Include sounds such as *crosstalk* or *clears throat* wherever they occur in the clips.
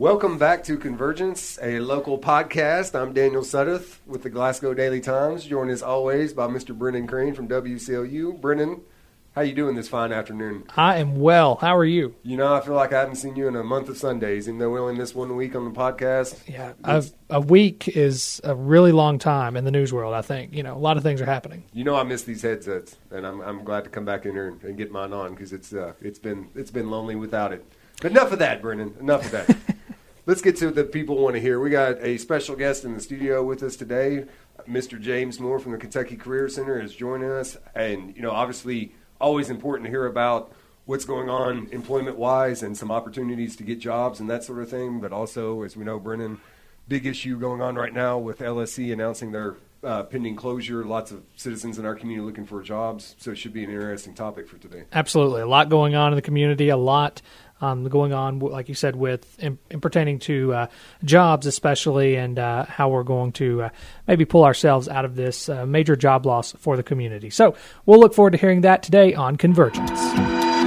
Welcome back to Convergence, a local podcast. I'm Daniel Sudduth with the Glasgow Daily Times, joined as always by Mr. Brennan Crane from WCLU. Brennan, how you doing this fine afternoon? I am well. How are you? You know, I feel like I haven't seen you in a month of Sundays, even though we only missed one week on the podcast. Yeah, a, a week is a really long time in the news world. I think you know a lot of things are happening. You know, I miss these headsets, and I'm, I'm glad to come back in here and, and get mine on because it's uh, it's been it's been lonely without it. But enough of that, Brennan. Enough of that. *laughs* Let's get to what the people want to hear. We got a special guest in the studio with us today. Mr. James Moore from the Kentucky Career Center is joining us, and you know, obviously, always important to hear about what's going on employment wise and some opportunities to get jobs and that sort of thing. But also, as we know, Brennan, big issue going on right now with LSC announcing their uh, pending closure. Lots of citizens in our community looking for jobs, so it should be an interesting topic for today. Absolutely, a lot going on in the community. A lot um, going on, like you said, with in, in pertaining to uh, jobs, especially, and uh, how we're going to uh, maybe pull ourselves out of this uh, major job loss for the community. So we'll look forward to hearing that today on Convergence.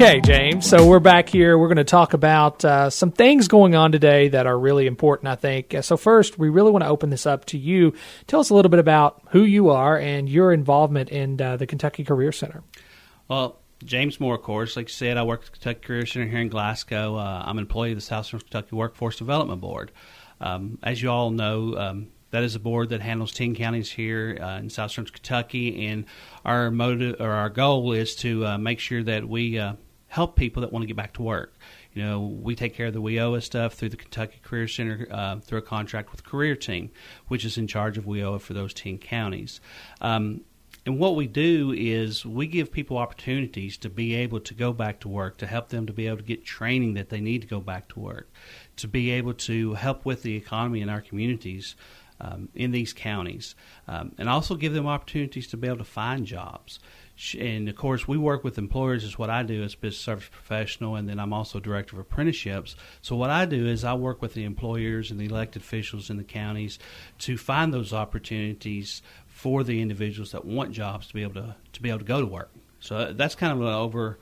Okay, James. So we're back here. We're going to talk about uh, some things going on today that are really important, I think. So, first, we really want to open this up to you. Tell us a little bit about who you are and your involvement in uh, the Kentucky Career Center. Well, James Moore, of course. Like you said, I work at the Kentucky Career Center here in Glasgow. Uh, I'm an employee of the South Central Kentucky Workforce Development Board. Um, as you all know, um, that is a board that handles 10 counties here uh, in South Central Kentucky, and our motive or our goal is to uh, make sure that we uh, help people that want to get back to work. You know, we take care of the WIOA stuff through the Kentucky Career Center uh, through a contract with Career Team, which is in charge of WIOA for those 10 counties. Um, and what we do is we give people opportunities to be able to go back to work, to help them to be able to get training that they need to go back to work, to be able to help with the economy in our communities. Um, in these counties, um, and also give them opportunities to be able to find jobs and of course we work with employers is what i do as business service professional and then i'm also director of apprenticeships. So what i do is i work with the employers and the elected officials in the counties to find those opportunities for the individuals that want jobs to be able to to be able to go to work. So that's kind of an over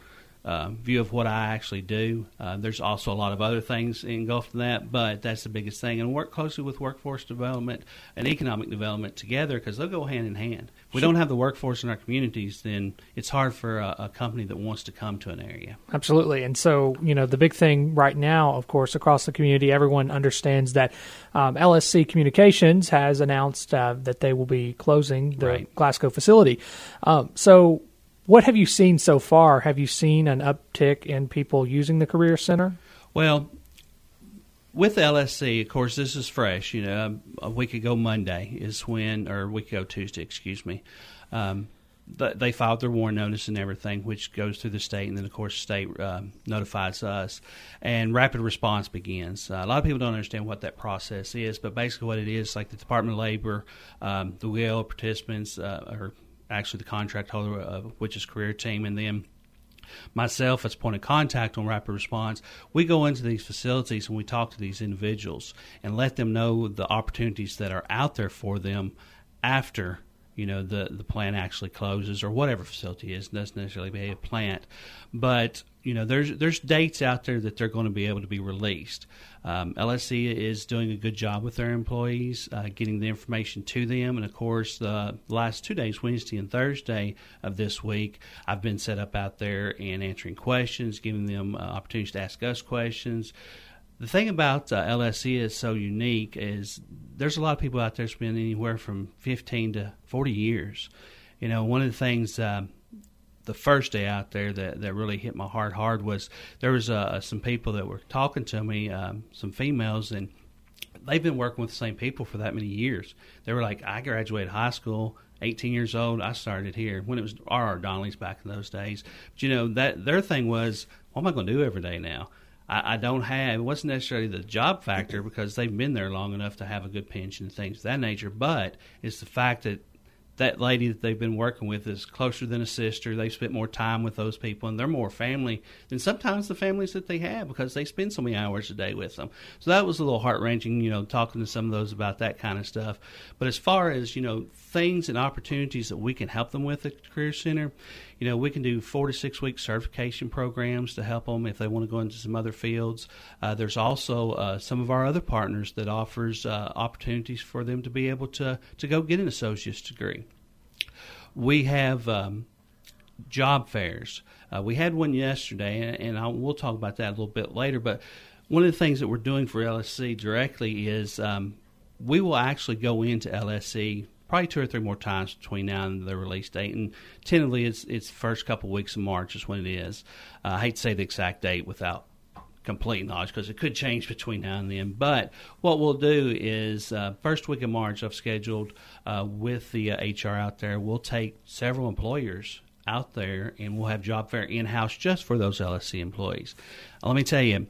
uh, view of what I actually do. Uh, there's also a lot of other things engulfed in that, but that's the biggest thing. And work closely with workforce development and economic development together because they'll go hand in hand. If we don't have the workforce in our communities, then it's hard for a, a, company that wants to come to an area. Absolutely. And so, you know, the big thing right now, of course, across the community, everyone understands that um, LSC Communications has announced uh, that they will be closing the right. Glasgow facility. Um, so, what have you seen so far? Have you seen an uptick in people using the Career Center? Well, with LSC, of course, this is fresh. You know, a week ago Monday is when, or a week ago Tuesday, excuse me. Um, they filed their WARN notice and everything, which goes through the state, and then of course the state um, notifies us, and rapid response begins. Uh, a lot of people don't understand what that process is, but basically what it is, like the Department of Labor, um, the WIOA participants, uh, or actually the contract holder, uh, which is career team, and then myself as point of contact on rapid response we go into these facilities and we talk to these individuals and let them know the opportunities that are out there for them after you know the the plant actually closes or whatever facility is it doesn't necessarily be a plant but you know there's there's dates out there that they're going to be able to be released um, LSC is doing a good job with their employees, uh, getting the information to them. And of course, the last two days, Wednesday and Thursday of this week, I've been set up out there and answering questions, giving them uh, opportunities to ask us questions. The thing about uh, LSC is so unique is there's a lot of people out there spending anywhere from 15 to 40 years. You know, one of the things um, the first day out there that, that really hit my heart hard was there was uh, some people that were talking to me, um, some females, and they've been working with the same people for that many years. They were like, I graduated high school, 18 years old. I started here when it was R.R. Donnelley's back in those days. But you know that their thing was, what am I going to do every day now? I, I don't have. It wasn't necessarily the job factor because they've been there long enough to have a good pension and things of that nature. But it's the fact that that lady that they've been working with is closer than a sister. They've spent more time with those people, and they're more family than sometimes the families that they have because they spend so many hours a day with them. So that was a little heart wrenching, you know, talking to some of those about that kind of stuff. But as far as you know, things and opportunities that we can help them with at Career Center, you know, we can do four to six week certification programs to help them if they want to go into some other fields. Uh, there's also uh, some of our other partners that offers uh, opportunities for them to be able to to go get an associate's degree. We have um, job fairs. Uh, we had one yesterday, and, and I'll, we'll talk about that a little bit later. But one of the things that we're doing for LSC directly is um, we will actually go into LSC probably two or three more times between now and the release date. And tentatively, it's it's first couple of weeks of March is when it is. Uh, I hate to say the exact date without complete knowledge because it could change between now and then. But what we'll do is uh, first week of March, I've scheduled uh, with the uh, HR out there. We'll take several employers out there and we'll have job fair in house just for those LSC employees. let me tell you,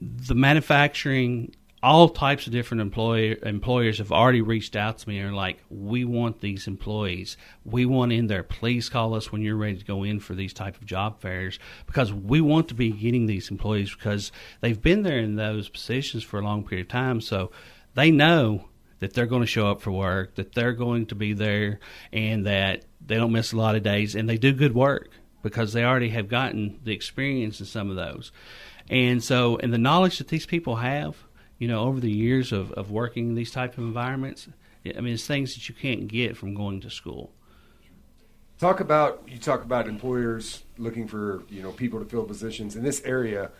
the manufacturing all types of different employer, employers have already reached out to me and are like, we want these employees. We want in there. Please call us when you're ready to go in for these type of job fairs because we want to be getting these employees because they've been there in those positions for a long period of time. So they know that they're going to show up for work, that they're going to be there, and that they don't miss a lot of days, and they do good work because they already have gotten the experience in some of those. And so, and the knowledge that these people have, you know, over the years of, of working in these type of environments, I mean, it's things that you can't get from going to school. Talk about you talk about employers looking for you know people to fill positions in this area.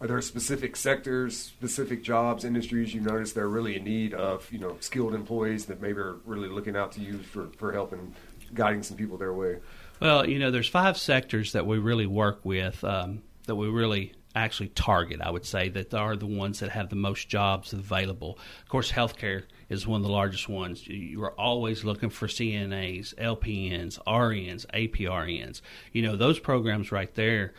Are there specific sectors, specific jobs, industries you notice they're really in need of you know skilled employees that maybe are really looking out to you for for help and guiding some people their way? Well, you know, there's five sectors that we really work with um, that we really actually target. I would say that are the ones that have the most jobs available. Of course, healthcare is one of the largest ones. You are always looking for CNAs, LPNs, RNs, APRNs. You know those programs right there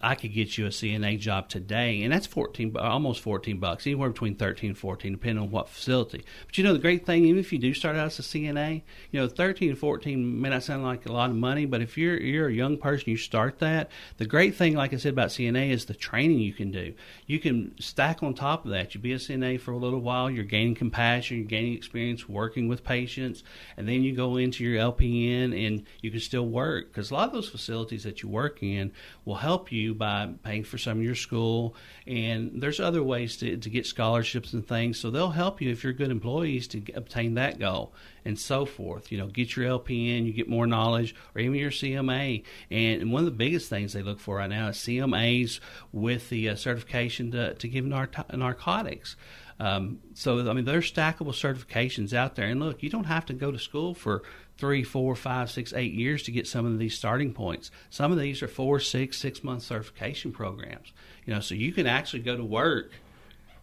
I could get you a CNA job today, and that's fourteen, almost fourteen bucks, anywhere between thirteen and fourteen, depending on what facility. But you know, the great thing, even if you do start out as a CNA, you know, thirteen and fourteen may not sound like a lot of money, but if you're you're a young person, you start that. The great thing, like I said about CNA, is the training you can do. You can stack on top of that. You be a CNA for a little while, you're gaining compassion, you're gaining experience working with patients, and then you go into your LPN, and you can still work because a lot of those facilities that you work in will help you by paying for some of your school. And there's other ways to, to get scholarships and things. So they'll help you if you're good employees to obtain that goal and so forth. You know, get your LPN, you get more knowledge, or even your CMA. And one of the biggest things they look for right now is CMAs with the uh, certification to, to give nar- narcotics. Um, so, I mean, there's stackable certifications out there. And look, you don't have to go to school for three, four, five, six, eight years to get some of these starting points. Some of these are four, six, six month certification programs. You know, so you can actually go to work,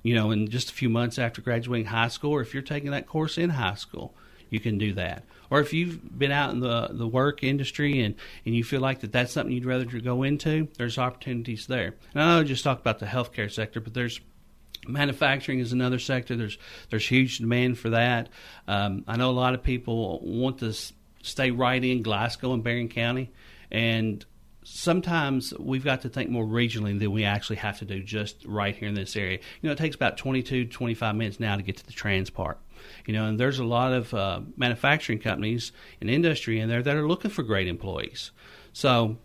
you know, in just a few months after graduating high school, or if you're taking that course in high school, you can do that. Or if you've been out in the the work industry and, and you feel like that that's something you'd rather go into, there's opportunities there. And I know I just talked about the healthcare sector, but there's Manufacturing is another sector. There's there's huge demand for that. Um, I know a lot of people want to stay right in Glasgow and Barren County, and sometimes we've got to think more regionally than we actually have to do just right here in this area. You know, it takes about 22, 25 minutes now to get to the Trans Park. You know, and there's a lot of uh, manufacturing companies and industry in there that are looking for great employees. So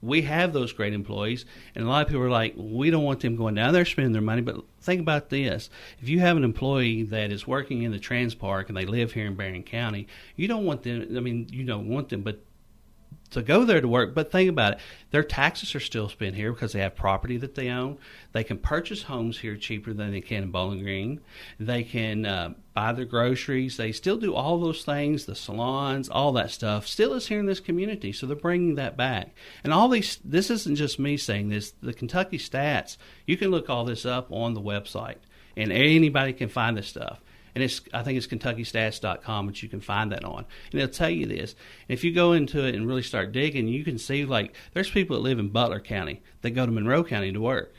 we have those great employees, and a lot of people are like, we don't want them going down there spending their money. But think about this: if you have an employee that is working in the Trans Park and they live here in Barren County, you don't want them. I mean, you don't want them, but to go there to work. But think about it: their taxes are still spent here because they have property that they own. They can purchase homes here cheaper than they can in Bowling Green. They can uh, buy their groceries. They still do all those things, the salons, all that stuff. Still is here in this community, so they're bringing that back. And all these, this isn't just me saying this. The Kentucky stats, you can look all this up on the website, and anybody can find this stuff and it's I think it's KentuckyStats.com, which you can find that on, and it'll tell you this. And if you go into it and really start digging, you can see like there's people that live in Butler County that go to Monroe County to work,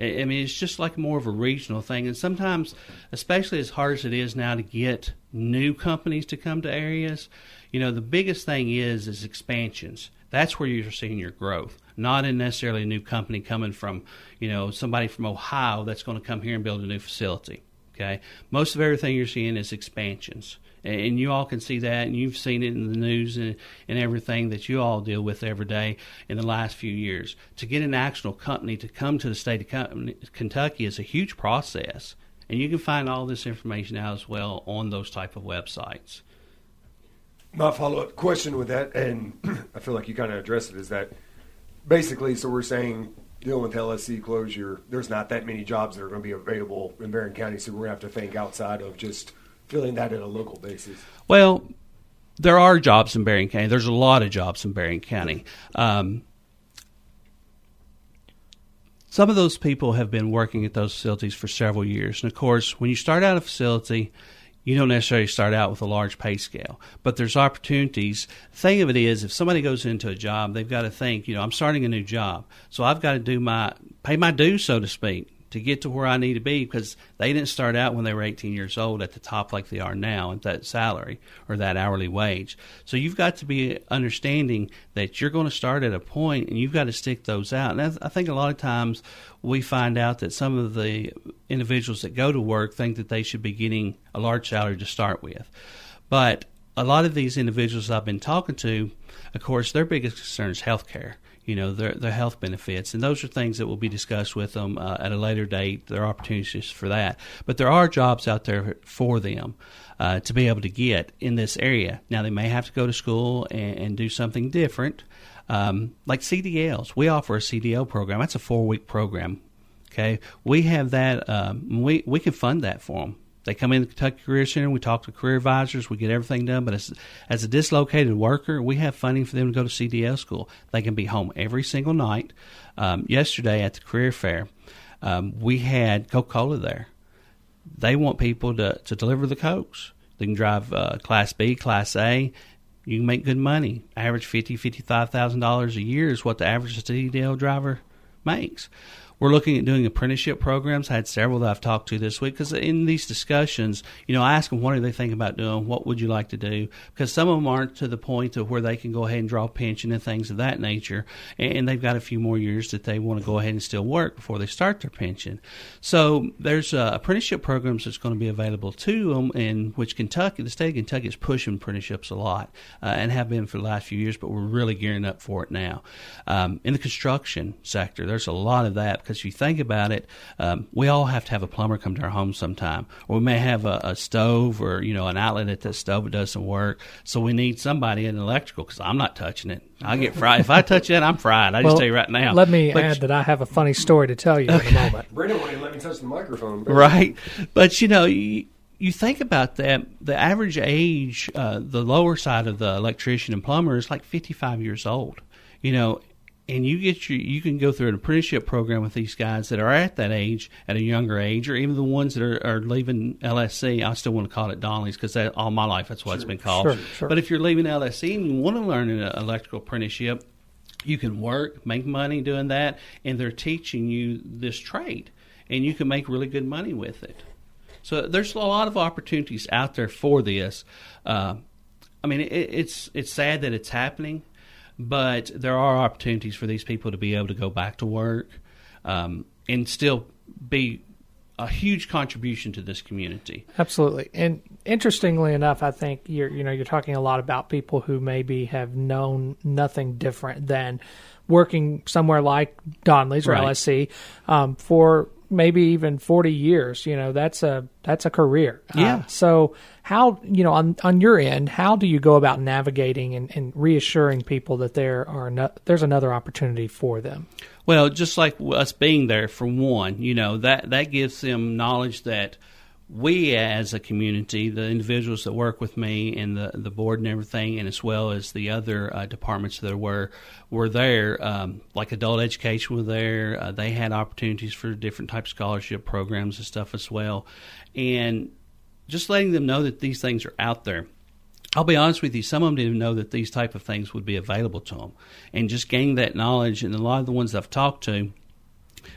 I mean, it's just like more of a regional thing. And sometimes, especially as hard as it is now to get new companies to come to areas, you know, the biggest thing is is expansions. That's where you're seeing your growth, not in necessarily a new company coming from, you know, somebody from Ohio that's going to come here and build a new facility. Okay, most of everything you're seeing is expansions and you all can see that, and you've seen it in the news and, and everything that you all deal with every day in the last few years. To get an actual company to come to the state of Kentucky is a huge process, and you can find all this information out as well on those type of websites. My follow up question with that, and *clears throat* I feel like you kind of addressed it, is that basically, so we're saying dealing with LSC closure, there's not that many jobs that are going to be available in Barren County, so we're going to have to think outside of just filling that in a local basis? Well, there are jobs in Barren County. There's a lot of jobs in Barren County. Um, some of those people have been working at those facilities for several years. And of course, when you start out a facility, you don't necessarily start out with a large pay scale, but there's opportunities. Thing of it is, if somebody goes into a job, they've got to think, you know, I'm starting a new job, so I've got to do my pay my dues, so to speak to get to where I need to be because they didn't start out when they were 18 years old at the top like they are now at that salary or that hourly wage. So you've got to be understanding that you're going to start at a point and you've got to stick those out. And I think a lot of times we find out that some of the individuals that go to work think that they should be getting a large salary to start with. But a lot of these individuals I've been talking to, of course, their biggest concern is health care you know their their health benefits, and those are things that will be discussed with them uh, at a later date. There are opportunities for that, but there are jobs out there for them uh, to be able to get in this area. Now they may have to go to school and, and do something different, um, like CDLs. We offer a CDL program. That's a four week program. Okay, we have that. Um, we we can fund that for them. They come in the Kentucky Career Center. We talk to career advisors. We get everything done. But as, as a dislocated worker, we have funding for them to go to CDL school. They can be home every single night. Um, yesterday at the career fair, um, we had Coca Cola there. They want people to, to deliver the Cokes. They can drive uh, Class B, Class A. You can make good money. Average fifty, fifty-five thousand dollars a year is what the average CDL driver makes. We're looking at doing apprenticeship programs. I had several that I've talked to this week because in these discussions, you know, I ask them what do they think about doing, what would you like to do, because some of them aren't to the point of where they can go ahead and draw pension and things of that nature, and they've got a few more years that they want to go ahead and still work before they start their pension. So there's uh, apprenticeship programs that's going to be available to them, in which Kentucky, the state of Kentucky, is pushing apprenticeships a lot uh, and have been for the last few years, but we're really gearing up for it now. Um, in the construction sector, there's a lot of that because you think about it, um, we all have to have a plumber come to our home sometime, or we may have a, a stove or you know an outlet at that stove that doesn't work. So we need somebody in electrical because I'm not touching it. I get fried if I touch it. I'm fried. I well, just tell you right now. Let me but, add that I have a funny story to tell you in a moment. *laughs* Brennan won't let me touch the microphone. Right, but you know. You, you think about that, the average age, uh, the lower side of the electrician and plumber is like 55 years old. You know, and you get your you can go through an apprenticeship program with these guys that are at that age at a younger age or even the ones that are, are leaving lsc i still want to call it Donnelley's because all my life that's what sure, it's been called. sure, sure. but if you're leaving lsc and you want to learn an electrical apprenticeship you can work make money doing that and they're teaching you this trade and you can make really good money with it. So there's a lot of opportunities out there for this. Uh, i mean it, it's it's sad that it's happening but there are opportunities for these people to be able to go back to work um, and still be a huge contribution to this community. Absolutely. And interestingly enough, I think you're you know you're talking a lot about people who maybe have known nothing different than working somewhere like Donnelley's or right. LSC um, for maybe even 40 years you know that's a that's a career. Uh, yeah. uh, so how you know on on your end how do you go about navigating and, and reassuring people that there are no, there's another opportunity for them? Well just like us being there for one you know that that gives them knowledge that we as a community, the individuals that work with me and the, the board and everything, and as well as the other uh, departments that were were there, um, like adult education were there. Uh, they had opportunities for different types of scholarship programs and stuff as well, and just letting them know that these things are out there. I'll be honest with you, some of them didn't know that these type of things would be available to them, and just gaining that knowledge. And a lot of the ones I've talked to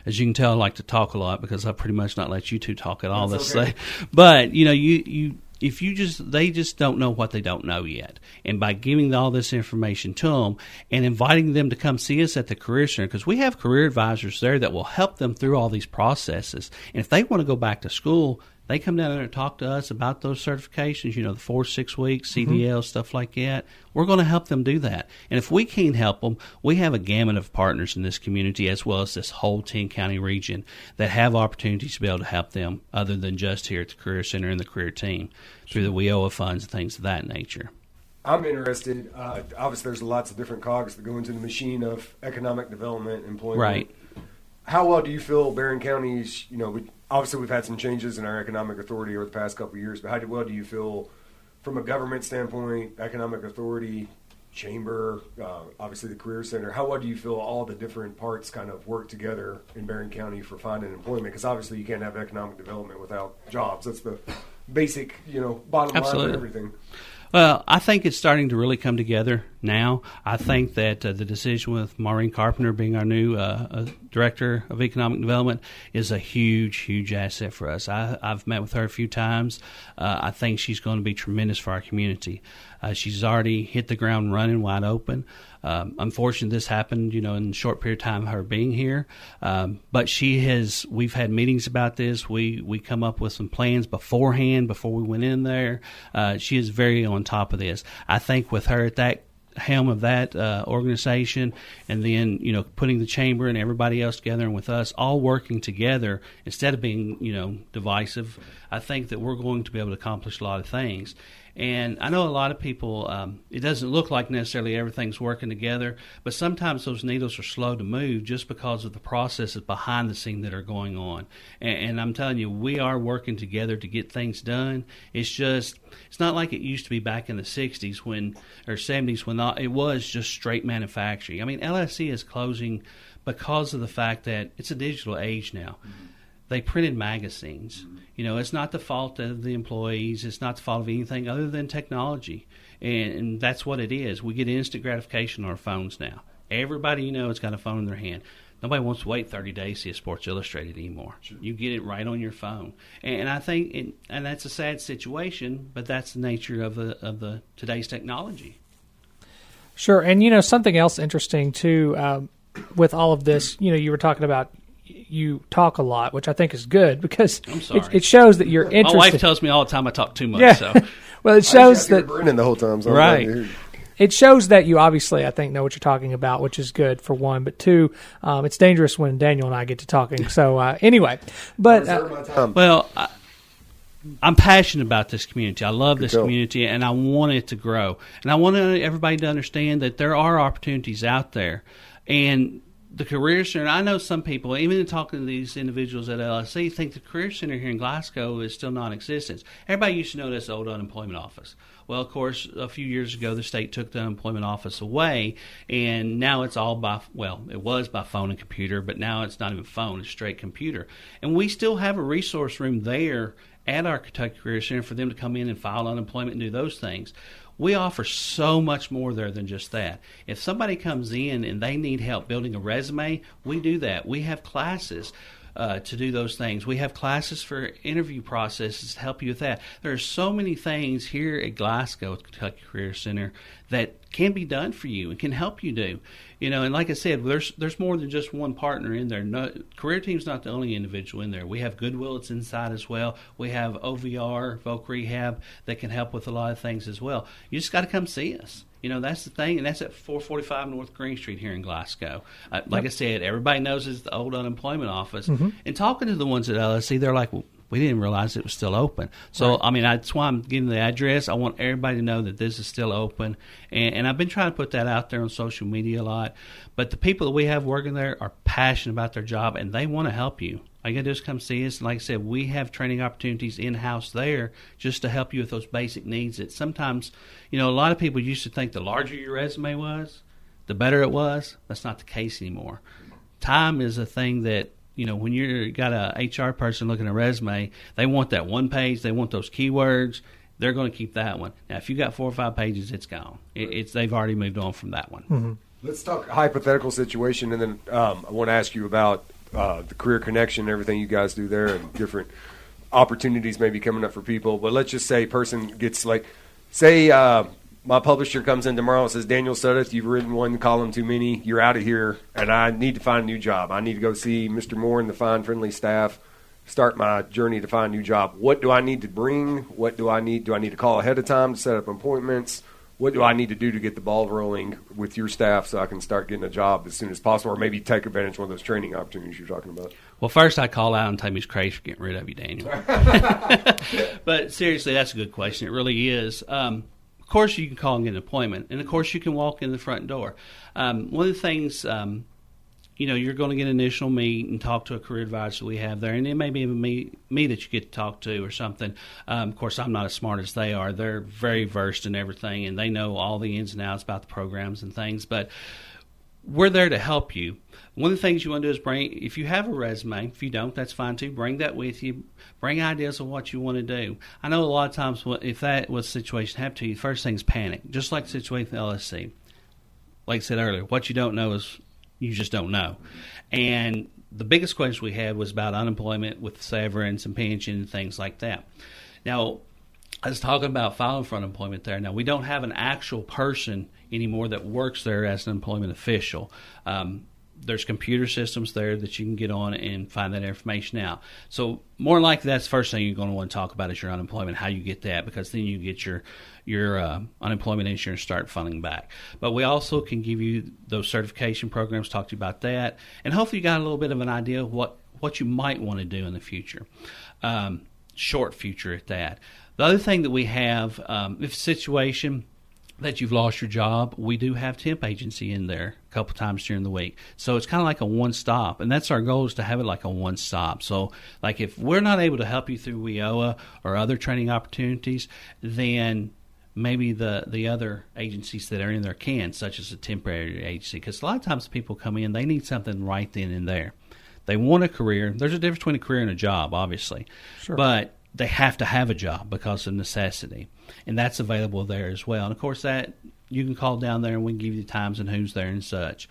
as you can tell, I like to talk a lot because I pretty much not let you two talk at all. That's Let's okay. say, *laughs* but you know, you you if you just they just don't know what they don't know yet, and by giving all this information to them and inviting them to come see us at the career center because we have career advisors there that will help them through all these processes, and if they want to go back to school. They come down there and talk to us about those certifications, you know, the four, six weeks, CDL, stuff like that. We're going to help them do that. And if we can't help them, we have a gamut of partners in this community as well as this whole 10 county region that have opportunities to be able to help them other than just here at the Career Center and the Career Team through the WIOA funds and things of that nature. I'm interested. Uh, obviously, there's lots of different cogs that go into the machine of economic development, employment. Right. How well do you feel Barren County's? You know, we, obviously we've had some changes in our economic authority over the past couple of years, but how well do you feel from a government standpoint, economic authority, chamber, uh, obviously the career center? How well do you feel all the different parts kind of work together in Barren County for finding employment? Because obviously you can't have economic development without jobs. That's the basic, you know, bottom line Absolutely. of everything. Well, I think it's starting to really come together now. I think that uh, the decision with Maureen Carpenter being our new uh, uh, director of economic development is a huge, huge asset for us. I, I've met with her a few times. Uh, I think she's going to be tremendous for our community. Uh, she's already hit the ground running wide open. Um, unfortunately, this happened, you know, in a short period of time her being here. Um, but she has. We've had meetings about this. We we come up with some plans beforehand before we went in there. Uh, she is very on top of this. I think with her at that helm of that uh, organization, and then you know putting the chamber and everybody else together, and with us all working together instead of being you know divisive, I think that we're going to be able to accomplish a lot of things. And I know a lot of people, um, it doesn't look like necessarily everything's working together, but sometimes those needles are slow to move just because of the processes behind the scene that are going on. And, and I'm telling you, we are working together to get things done. It's just, it's not like it used to be back in the 60s when, or 70s when it was just straight manufacturing. I mean, LSC is closing because of the fact that it's a digital age now they printed magazines. You know, it's not the fault of the employees. It's not the fault of anything other than technology, and, and that's what it is. We get instant gratification on our phones now. Everybody you know has got a phone in their hand. Nobody wants to wait 30 days to see a Sports Illustrated anymore. You get it right on your phone, and, and I think, it, and that's a sad situation, but that's the nature of the of the today's technology. Sure, and you know something else interesting too um, with all of this. You know, you were talking about you talk a lot, which I think is good because it, it shows that you're interested. My wife tells me all the time I talk too much. yeah. So *laughs* well, it shows have that Brennan the whole time. So Right. glad to hear- it shows that you obviously, I think, know what you're talking about, which is good for one. But two, um, it's dangerous when Daniel and I get to talking. *laughs* So uh, anyway, but uh. Well, I, I'm passionate about this community. I love this tell. community, and I want it to grow. And I want everybody to understand that there are opportunities out there, and the career center. I know some people, even in talking to these individuals at LSC, think the career center here in Glasgow is still non-existent. Everybody used to know this old unemployment office. Well, of course, a few years ago, the state took the unemployment office away, and now it's all by well, it was by phone and computer, but now it's not even phone; it's straight computer. And we still have a resource room there at our Kentucky Career Center for them to come in and file unemployment and do those things. We offer so much more there than just that. If somebody comes in and they need help building a resume, we do that. We have classes uh, to do those things. We have classes for interview processes to help you with that. There are so many things here at Glasgow Kentucky Career Center that can be done for you and can help you do. You know, and like I said, there's there's more than just one partner in there. No, career team's not the only individual in there. We have Goodwill that's inside as well. We have OVR, Voc Rehab that can help with a lot of things as well. You just got to come see us. You know, that's the thing, and that's at 445 North Green Street here in Glasgow. Uh, like I said, everybody knows it's the old unemployment office. And talking to the ones at LSC, they're like, well, we didn't realize it was still open. So, I mean, that's why I'm giving the address. I want everybody to know that this is still open. And, and I've been trying to put that out there on social media a lot. But the people that we have working there are passionate about their job and they want to help you. All you got to do is come see us. Like I said, we have training opportunities in house there just to help you with those basic needs that sometimes, you know, a lot of people used to think the larger your resume was, the better it was. That's not the case anymore. Time is a thing that you know when you're got a HR person looking at a resume, they want that one page, they want those keywords. They're going to keep that one. Now, if you got four or five pages, it's gone. It, it's they've already moved on from that one. Let's talk hypothetical situation, and then um, I want to ask you about uh, the career connection, everything you guys do there, and different opportunities maybe coming up for people. But let's just say person gets like, say, uh, my publisher comes in tomorrow and says, Daniel Sudduth, you've written one column too many. You're out of here, and I need to find a new job. I need to go see Mr. Moore and the fine, friendly staff. Start my journey to find a new job. What do I need to bring? What do I need? Do I need to call ahead of time to set up appointments? What do I need to do to get the ball rolling with your staff so I can start getting a job as soon as possible, or maybe take advantage of one of those training opportunities you're talking about? Well, first I call out and tell me he's crazy for getting rid of you, Daniel. *laughs* *laughs* but seriously, that's a good question. It really is. Um, of course, you can call and get an appointment, and of course, you can walk in the front door. Um, one of the things, um, you know, you're going to get an initial meet and talk to a career advisor we have there, and it may be me, me that you get to talk to or something. Um, of course, I'm not as smart as they are. They're very versed in everything, and they know all the ins and outs about the programs and things. But we're there to help you. One of the things you want to do is bring, if you have a resume, if you don't, that's fine too. Bring that with you. Bring ideas of what you want to do. I know a lot of times if that was situation happened to you, first thing is panic, just like the situation with LSC. Like I said earlier, what you don't know is you just don't know. And the biggest question we had was about unemployment with severance and pension and things like that. Now, I was talking about filing for unemployment there. Now, we don't have an actual person anymore that works there as an employment official. Um, there's computer systems there that you can get on and find that information out. So more likely, that's the first thing you're going to want to talk about is your unemployment, how you get that, because then you get your your uh, unemployment insurance start funding back. But we also can give you those certification programs, talk to you about that, and hopefully you got a little bit of an idea of what what you might want to do in the future, um, short future at that. The other thing that we have, um, if situation that you've lost your job, we do have temp agency in there a couple times during the week. So it's kind of like a one stop, and that's our goal is to have it like a one stop. So like if we're not able to help you through WIOA or other training opportunities, then maybe the the other agencies that are in there can, such as a temporary agency, because a lot of times people come in, they need something right then and there. They want a career. There's a difference between a career and a job, obviously, Sure. but they have to have a job because of necessity, and that's available there as well. And of course, that you can call down there and we can give you the times and who's there and such.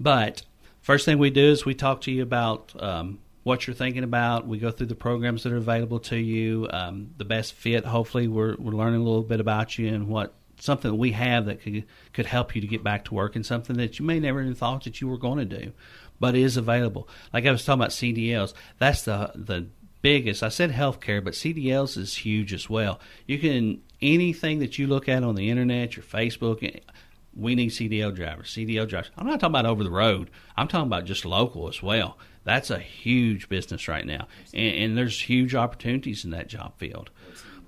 But first thing we do is we talk to you about um, what you're thinking about. We go through the programs that are available to you, um, the best fit. Hopefully, we're we're learning a little bit about you and what something that we have that could could help you to get back to work and something that you may never even thought that you were going to do, but is available. Like I was talking about CDLs, that's the the biggest. I said healthcare, but CDLs is huge as well. You can anything that you look at on the internet, your Facebook. We need CDL drivers. CDL drivers. I'm not talking about over the road. I'm talking about just local as well. That's a huge business right now, and, and there's huge opportunities in that job field.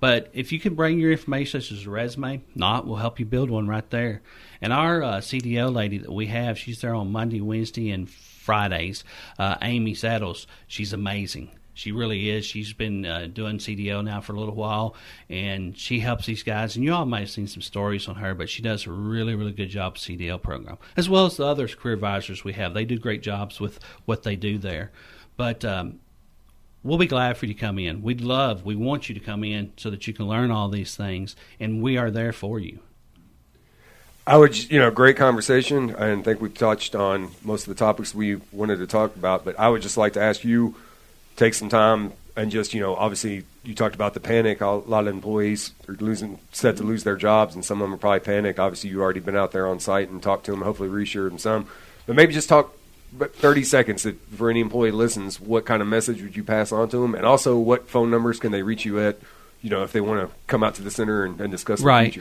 But if you can bring your information, such as a resume, not, we'll help you build one right there. And our uh, CDL lady that we have, she's there on Monday, Wednesday, and Fridays. Uh, Amy Saddles, she's amazing. She really is. She's been uh, doing CDL now for a little while, and she helps these guys. And you all might have seen some stories on her, but she does a really, really good job CDL program, as well as the other career advisors we have. They do great jobs with what they do there. But um, we'll be glad for you to come in. We'd love, we want you to come in so that you can learn all these things, and we are there for you. I would, you know, great conversation. I think we've touched on most of the topics we wanted to talk about. But I would just like to ask you take some time and just you know obviously you talked about the panic. A lot of employees are losing set to lose their jobs and some of them are probably panicked obviously you've already been out there on site and talked to them. Hopefully reassured them some. But maybe just talk but 30 seconds that for any employee listens what kind of message would you pass on to them? And also what phone numbers can they reach you at you know if they want to come out to the center and, and discuss right.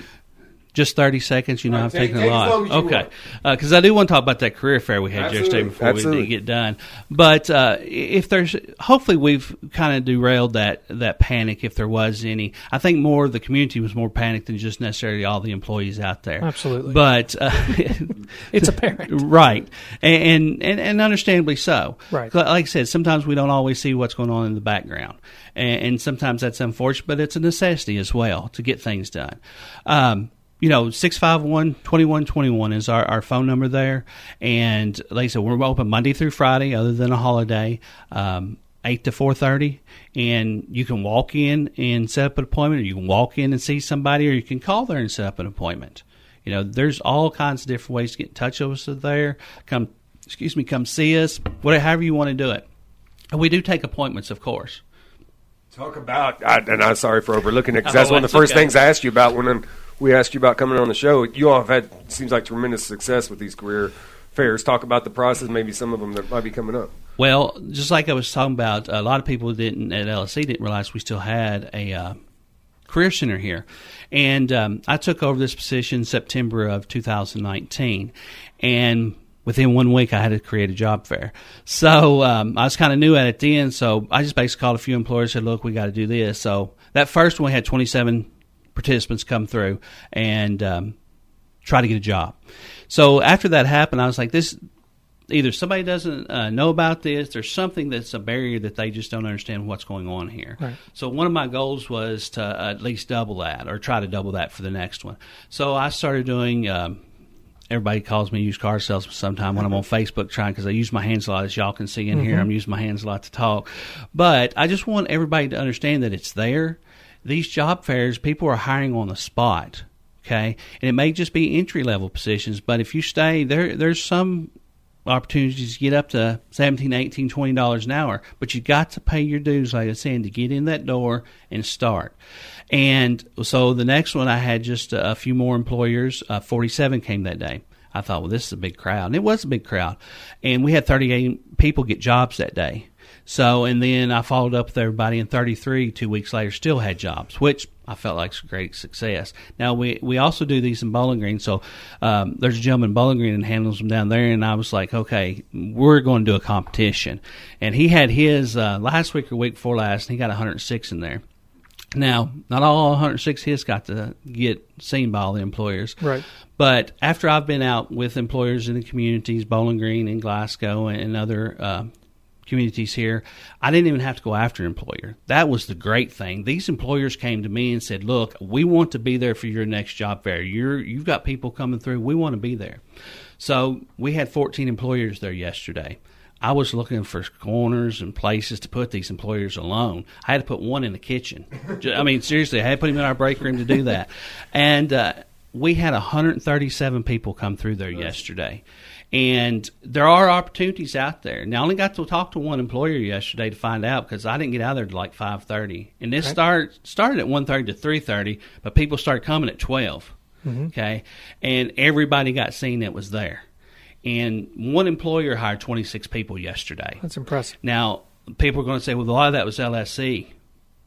The future just 30 seconds. You know, Right, I'm take- taking take a as long lot. as you Okay. Because I do want to talk about that career fair we had yesterday before Absolutely. we get done. But uh, if there's, hopefully we've kind of derailed that, that panic if there was any. I think more of the community was more panicked than just necessarily all the employees out there. Absolutely. But, uh, *laughs* It's apparent. right. And, and, and understandably so. Right. Like I said, sometimes we don't always see what's going on in the background. And, and sometimes that's unfortunate, but it's a necessity as well to get things done. Um, you know, 651 2121 is our, our phone number there. And like I said, we're open Monday through Friday, other than a holiday. Um, 8 to 4.30 and you can walk in and set up an appointment or you can walk in and see somebody or you can call there and set up an appointment you know there's all kinds of different ways to get in touch with us there come excuse me come see us whatever however you want to do it And we do take appointments, of course. Talk about, I, and I'm sorry for overlooking it because *laughs* that's Oh, one of the first okay. things I asked you about when we asked you about coming on the show. You all have had seems like tremendous success with these career fairs. Talk about the process, maybe some of them that might be coming up. Well, just like I was talking about, a lot of people didn't at LSC didn't realize we still had a uh, career center here, and um, I took over this position September of 2019, and within one week I had to create a job fair. So um, I was kind of new at it then, so I just basically called a few employers, and said, "Look, we got to do this." So that first one we had 27 participants come through and um, try to get a job. So after that happened, I was like, "This." either somebody doesn't uh, know about this, there's something that's a barrier that they just don't understand what's going on here. Right. So one of my goals was to at least double that or try to double that for the next one. So I started doing. Um, Everybody calls me used car salesman sometime when I'm on Facebook trying because I use my hands a lot, as y'all can see in here. I'm using my hands a lot to talk. But I just want everybody to understand that it's there. These job fairs, people are hiring on the spot. Okay, and it may just be entry level positions, but if you stay there, there's some opportunities to get up to 17 18 20 dollars an hour but you got to pay your dues like i said to get in that door and start. And so the next one i had just a, few more employers uh, 47 came that day. I thought well this is a big crowd. And it was a big crowd. And we had 38 people get jobs that day so, and then I followed up with everybody, in 33 two weeks later still had jobs, which I felt like was great success. Now, we, we also do these in Bowling Green. So, um, there's a gentleman in Bowling Green and handles them down there, and I was like, okay, we're going to do a competition. And he had his uh, last week or week before last, and he got 106 in there. Now, not all 106 hits got to get seen by all the employers. Right. But after I've been out with employers in the communities, Bowling Green and Glasgow and other uh, communities here, I didn't even have to go after an employer. That was the great thing. These employers came to me and said, "Look, we want to be there for your next job fair. You're you've got people coming through. We want to be there." So we had 14 employers there yesterday. I was looking for corners and places to put these employers alone. I had to put one in the kitchen. I mean, seriously, I had to put him in our break room to do that. And uh, we had 137 people come through there yesterday. And there are opportunities out there. Now, I only got to talk to one employer yesterday to find out because I didn't get out there till like 5:30, and this Okay. start started at 1:30 to 3:30, but people started coming at 12. Mm-hmm. Okay, and everybody got seen that was there. And one employer hired 26 people yesterday. That's impressive. Now, people are going to say, well, a lot of that was LSC.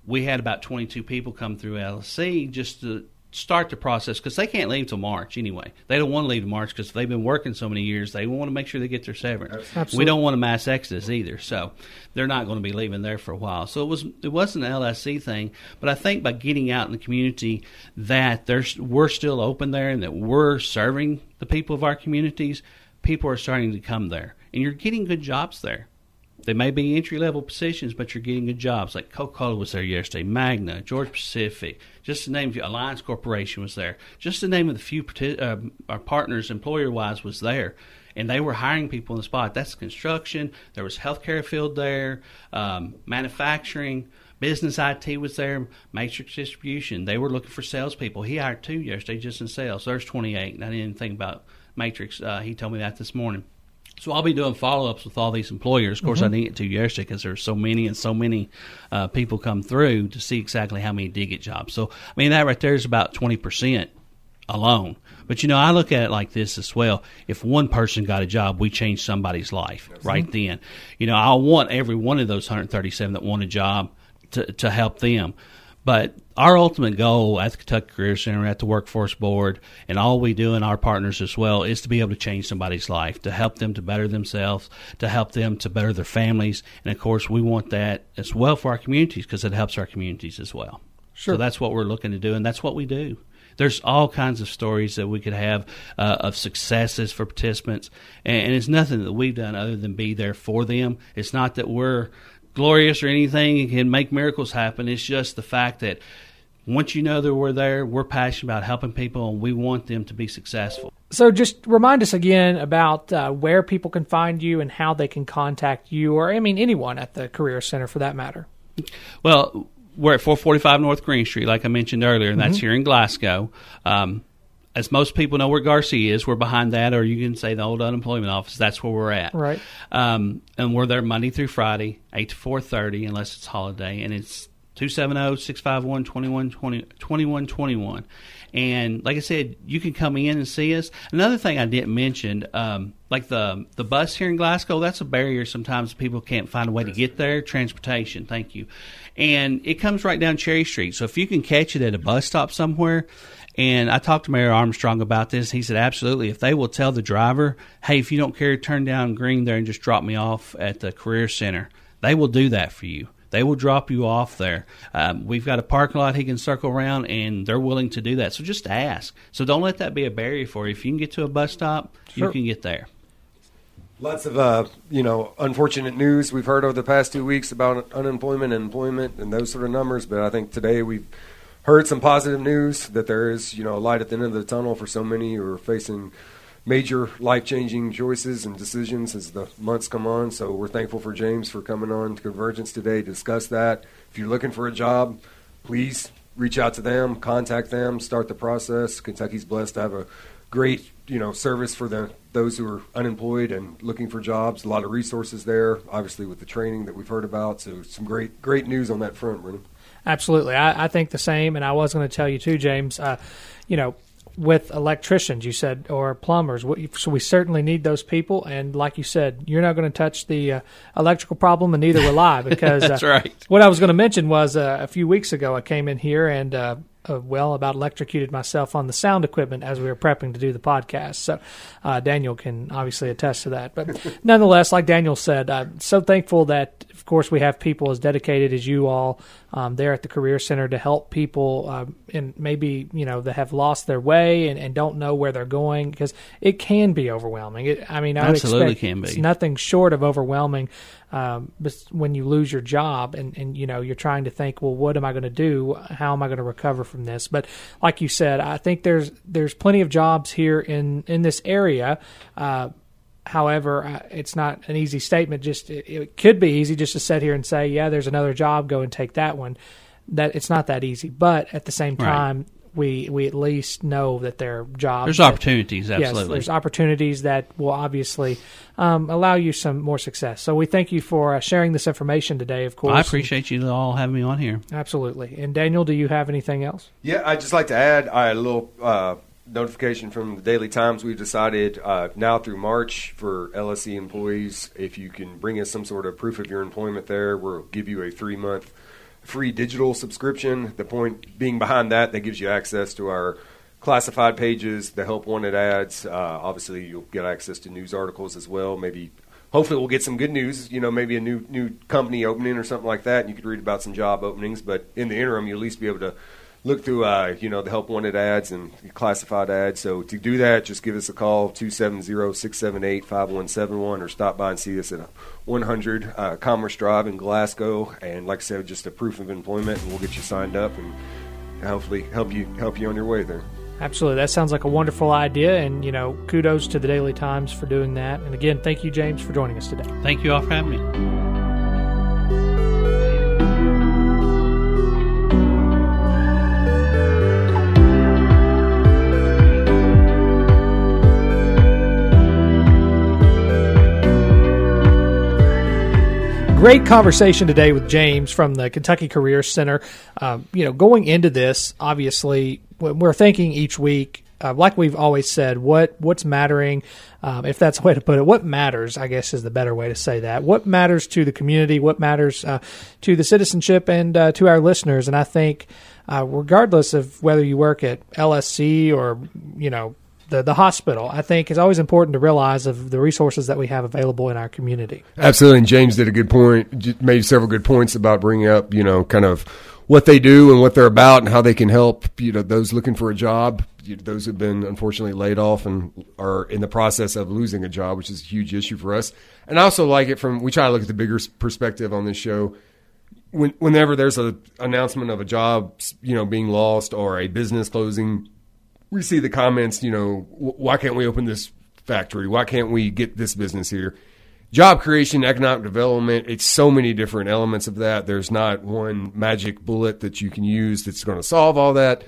We had about 22 people come through LSC just to start the process because they can't leave till March anyway. They don't want to leave till March because they've been working so many years. They want to make sure they get their severance. Absolutely. We don't want a mass exodus either, so they're not going to be leaving there for a while. So it was it wasn't an LSC thing, but I think by getting out in the community that there's we're still open there and that we're serving the people of our communities, people are starting to come there, and you're getting good jobs there. They may be entry level positions, but you're getting good jobs. Like Coca Cola was there yesterday, Magna, George Pacific, just to name few. Alliance Corporation was there. Just to name of few uh, our partners, employer wise, was there. And they were hiring people on the spot. That's construction. There was healthcare field there, um, manufacturing, business IT was there, Matrix Distribution. They were looking for salespeople. He hired two yesterday just in sales. There's 28. And I didn't think about Matrix. Uh, he told me that this morning. So I'll be doing follow ups with all these employers. Of course, I didn't get to yesterday because there's so many and so many uh, people come through to see exactly how many did get jobs. So I mean that right there is about twenty percent alone. But you know, I look at it like this as well. If one person got a job, we changed somebody's life right then. You know, I want every one of those 137 that want a job to to help them. But our ultimate goal at the Kentucky Career Center, at the Workforce Board, and all we do and our partners as well is to be able to change somebody's life, to help them to better themselves, to help them to better their families. And of course, we want that as well for our communities because it helps our communities as well. Sure. So that's what we're looking to do, and that's what we do. There's all kinds of stories that we could have uh, of successes for participants, and, and it's nothing that we've done other than be there for them. It's not that we're glorious or anything and can make miracles happen. It's just the fact that once you know that we're there, we're passionate about helping people, and we want them to be successful. So, just remind us again about uh, where people can find you and how they can contact you, or I mean anyone at the Career Center for that matter. Well, we're at 445 North Green Street, like I mentioned earlier, and that's here in Glasgow. Um, as most people know where Garcia is, we're behind that, or you can say the old unemployment office. That's where we're at. Right. Um, and we're there Monday through Friday, eight to four thirty, unless it's holiday, and it's 270-651-2121. And like I said, you can come in and see us. Another thing I didn't mention, um, like the the bus here in Glasgow, that's a barrier. Sometimes people can't find a way to get there. Transportation, thank you. And it comes right down Cherry Street. So if you can catch it at a bus stop somewhere, and I talked to Mayor Armstrong about this. He said, absolutely. If they will tell the driver, hey, if you don't care, turn down green there and just drop me off at the Career Center, they will do that for you. They will drop you off there. Um, we've got a parking lot he can circle around, and they're willing to do that. So just ask. So don't let that be a barrier for you. If you can get to a bus stop, sure. you can get there. Lots of uh, you know unfortunate news we've heard over the past two weeks about unemployment and employment and those sort of numbers. But I think today we've heard some positive news that there is you know a light at the end of the tunnel for so many who are facing major life changing choices and decisions as the months come on. So we're thankful for James for coming on to Convergence today to discuss that. If you're looking for a job, please reach out to them, contact them, start the process. Kentucky's blessed to have a great you know service for the those who are unemployed and looking for jobs. A lot of resources there, obviously with the training that we've heard about. So some great great news on that front, Brennan. Absolutely, I, I think the same. And I was going to tell you too, James. Uh, you know, with electricians, you said, or plumbers. So we certainly need those people. And like you said, you're not going to touch the uh, electrical problem, and neither will I. *laughs* Because that's uh, right. What I was going to mention was uh, a few weeks ago, I came in here and uh, uh, well about electrocuted myself on the sound equipment as we were prepping to do the podcast. So uh, Daniel can obviously attest to that. But *laughs* nonetheless, like Daniel said, I'm so thankful that, of course, we have people as dedicated as you all um, there at the Career Center to help people uh, and maybe you know that have lost their way and, and don't know where they're going because it can be overwhelming. It, I mean, I absolutely can be. It's nothing short of overwhelming um, when you lose your job and, and you know you're trying to think, well, what am I going to do? How am I going to recover from this? But like you said, I think there's there's plenty of jobs here in in this area. Uh, however, it's not an easy statement. Just it, it, could be easy just to sit here and say, yeah, there's another job, go and take that one. That it's not that easy. But at the same time, right we we at least know that there are jobs. There's that, opportunities, absolutely. Yes, there's opportunities that will obviously um, allow you some more success. So we thank you for uh, sharing this information today. Of course, I appreciate you all having me on here. Absolutely. And Daniel, do you have anything else? Yeah, I'd just like to add I had a little. Uh, notification from the Daily Times. We've decided uh, now through March for LSC employees, if you can bring us some sort of proof of your employment there, we'll give you a three month free digital subscription. The point being behind that, that gives you access to our classified pages, the help wanted ads. Uh, obviously, you'll get access to news articles as well. Maybe, hopefully, we'll get some good news. You know, maybe a new new company opening or something like that, and you could read about some job openings. But in the interim, you'll at least be able to look through, uh, you know, the help wanted ads and classified ads. So to do that, just give us a call, 270-678-5171, or stop by and see us at 100 uh, Commerce Drive in Glasgow. And like I said, just a proof of employment, and we'll get you signed up and hopefully help you help you on your way there. Absolutely. That sounds like a wonderful idea. And, you know, kudos to the Daily Times for doing that. And again, thank you, James, for joining us today. Thank you all for having me. Great conversation today with James from the Kentucky Career Center. Um, you know, going into this, obviously, when we're thinking each week, uh, like we've always said, what what's mattering, um, if that's a way to put it. What matters, I guess, is the better way to say that. What matters to the community? What matters uh, to the citizenship and uh, to our listeners? And I think, uh, regardless of whether you work at LSC or you know the, the hospital, I think is always important to realize of the resources that we have available in our community. Absolutely. And James did a good point, made several good points about bringing up, you know, kind of what they do and what they're about and how they can help, you know, those looking for a job, those who've been unfortunately laid off and are in the process of losing a job, which is a huge issue for us. And I also like it from, we try to look at the bigger perspective on this show. When, whenever there's an announcement of a job, you know, being lost or a business closing, we see the comments, you know, why can't we open this factory? Why can't we get this business here? Job creation, economic development, it's so many different elements of that. There's not one magic bullet that you can use that's going to solve all that.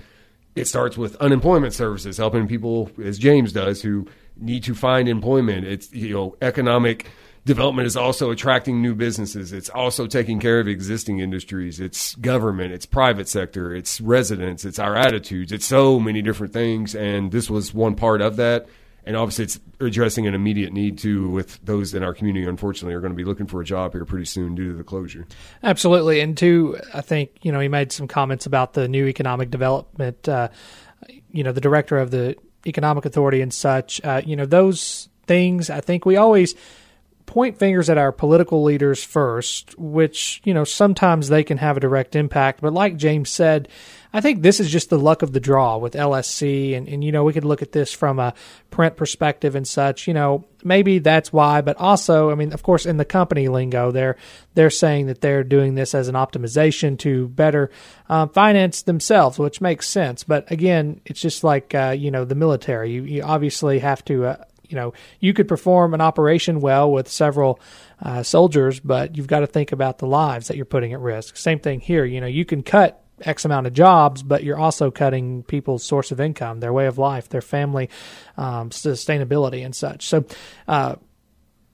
it starts with unemployment services, helping people, as James does, who need to find employment. It's you know economic development is also attracting new businesses. It's also taking care of existing industries. It's government, it's private sector, it's residents, it's our attitudes. It's so many different things, and this was one part of that. And obviously, it's addressing an immediate need too with those in our community. Unfortunately, are going to be looking for a job here pretty soon due to the closure. Absolutely, and two, I think you know he made some comments about the new economic development. Uh, you know, the director of the economic authority and such. Uh, you know, those things. I think we always point fingers at our political leaders first, which, you know, sometimes they can have a direct impact. But like James said, I think this is just the luck of the draw with LSC. And, and, you know, we could look at this from a print perspective and such. You know, maybe that's why. But also, I mean, of course, in the company lingo, they're, they're saying that they're doing this as an optimization to better uh, finance themselves, which makes sense. But again, it's just like, uh, you know, the military. You, you obviously have to. Uh, you know, you could perform an operation well with several uh, soldiers, but you've got to think about the lives that you're putting at risk. Same thing here. You know, you can cut X amount of jobs, but you're also cutting people's source of income, their way of life, their family um, sustainability, and such. So, uh,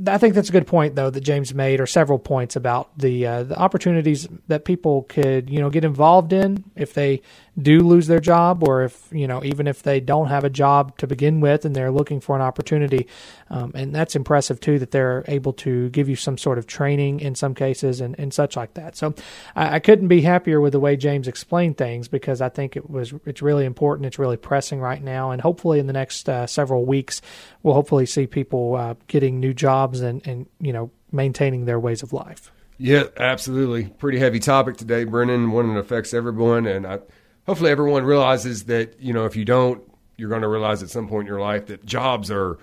I think that's a good point, though, that James made, or several points about the uh, the opportunities that people could, you know, get involved in if they do lose their job, or if you know, even if they don't have a job to begin with and they're looking for an opportunity. Um, and that's impressive too that they're able to give you some sort of training in some cases and, and such like that. So I, I couldn't be happier with the way James explained things because I think it was it's really important. It's really pressing right now, and hopefully in the next uh, several weeks we'll hopefully see people uh, getting new jobs and and you know maintaining their ways of life. Yeah, absolutely. Pretty heavy topic today, Brennan. One that affects everyone, and I hopefully everyone realizes that you know if you don't, you're going to realize at some point in your life that jobs are.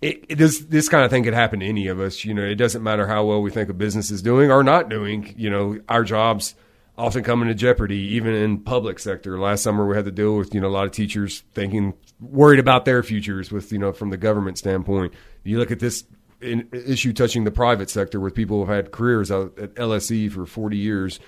It, it this this kind of thing could happen to any of us. You know, it doesn't matter how well we think a business is doing or not doing. You know, our jobs often come into jeopardy, even in public sector. Last summer, we had to deal with you know a lot of teachers thinking worried about their futures with you know from the government standpoint. You look at this in, issue touching the private sector with people who've had careers out at LSC for 40 years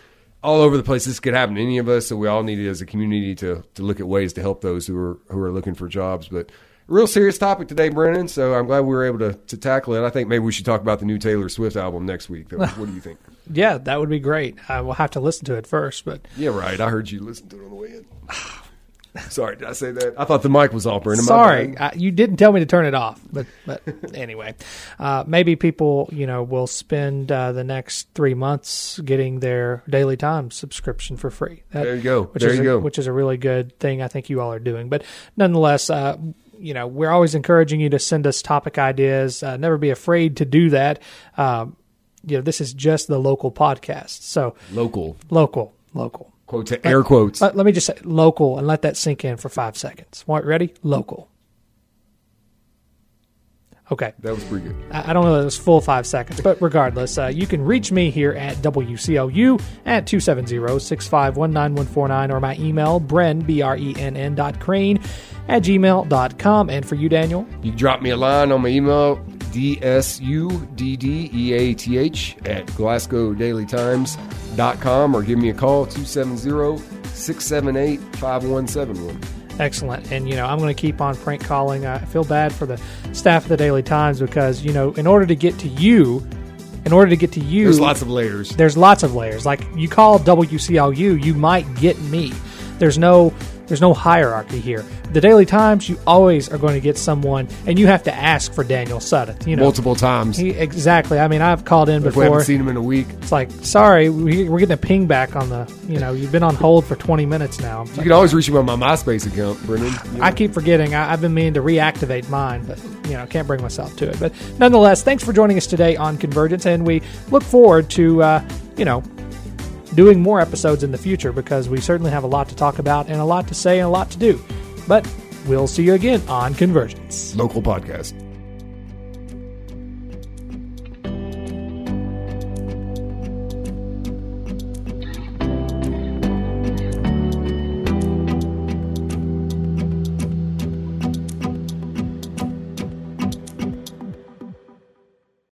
all over the place. This could happen to any of us, so we all need as a community to to look at ways to help those who are who are looking for jobs. But real serious topic today, Brennan. So I'm glad we were able to, to tackle it. I think maybe we should talk about the new Taylor Swift album next week. What do you think? *laughs* yeah, that would be great. I will have to listen to it first, but yeah, right. I heard you listen to it on the way in. *sighs* *sighs* *laughs* Sorry, did I say that? I thought the mic was off. Sorry, I, you didn't tell me to turn it off. But but *laughs* anyway, uh, maybe people you know will spend uh, the next three months getting their Daily Times subscription for free. That, there you go. Which there is you a, go. Which is a really good thing. I think you all are doing. But nonetheless. Uh, you know, we're always encouraging you to send us topic ideas. Uh, never be afraid to do that. Um, you know, this is just the local podcast. So local, local, local. Quote air quotes. Let, let, me just say local and let that sink in for five seconds. Want ready? Local. Okay. That was pretty good. I, I don't know that it was full five seconds, but regardless, uh, you can reach me here at WCLU at 270-6519149 or my email, Bren, B-R-E-N-N dot Crane at gmail.com. And for you, Daniel? You drop me a line on my email, D-S-U-D-D-E-A-T-H at GlasgowDailyTimes.com or give me a call, 270-678-5171. Excellent. And, you know, I'm going to keep on prank calling. I feel bad for the staff of the Daily Times because, you know, in order to get to you, in order to get to you, there's lots of layers. There's lots of layers. Like you call WCLU, you might get me. There's no there's no hierarchy here. The Daily Times, you always are going to get someone, and you have to ask for Daniel Suddeath. You know, multiple times. He, exactly. I mean, I've called in before. We haven't seen him in a week. It's like, sorry, we, are getting a ping back on the. You know, you've been on hold for 20 minutes now. You can always reach me on my MySpace account, Brennan. You know? I keep forgetting. I, have been meaning to reactivate mine, but you know, can't bring myself to it. But nonetheless, thanks for joining us today on Convergence, and we look forward to uh, you know doing more episodes in the future because we certainly have a lot to talk about and a lot to say and a lot to do. But we'll see you again on Convergence. Local podcast.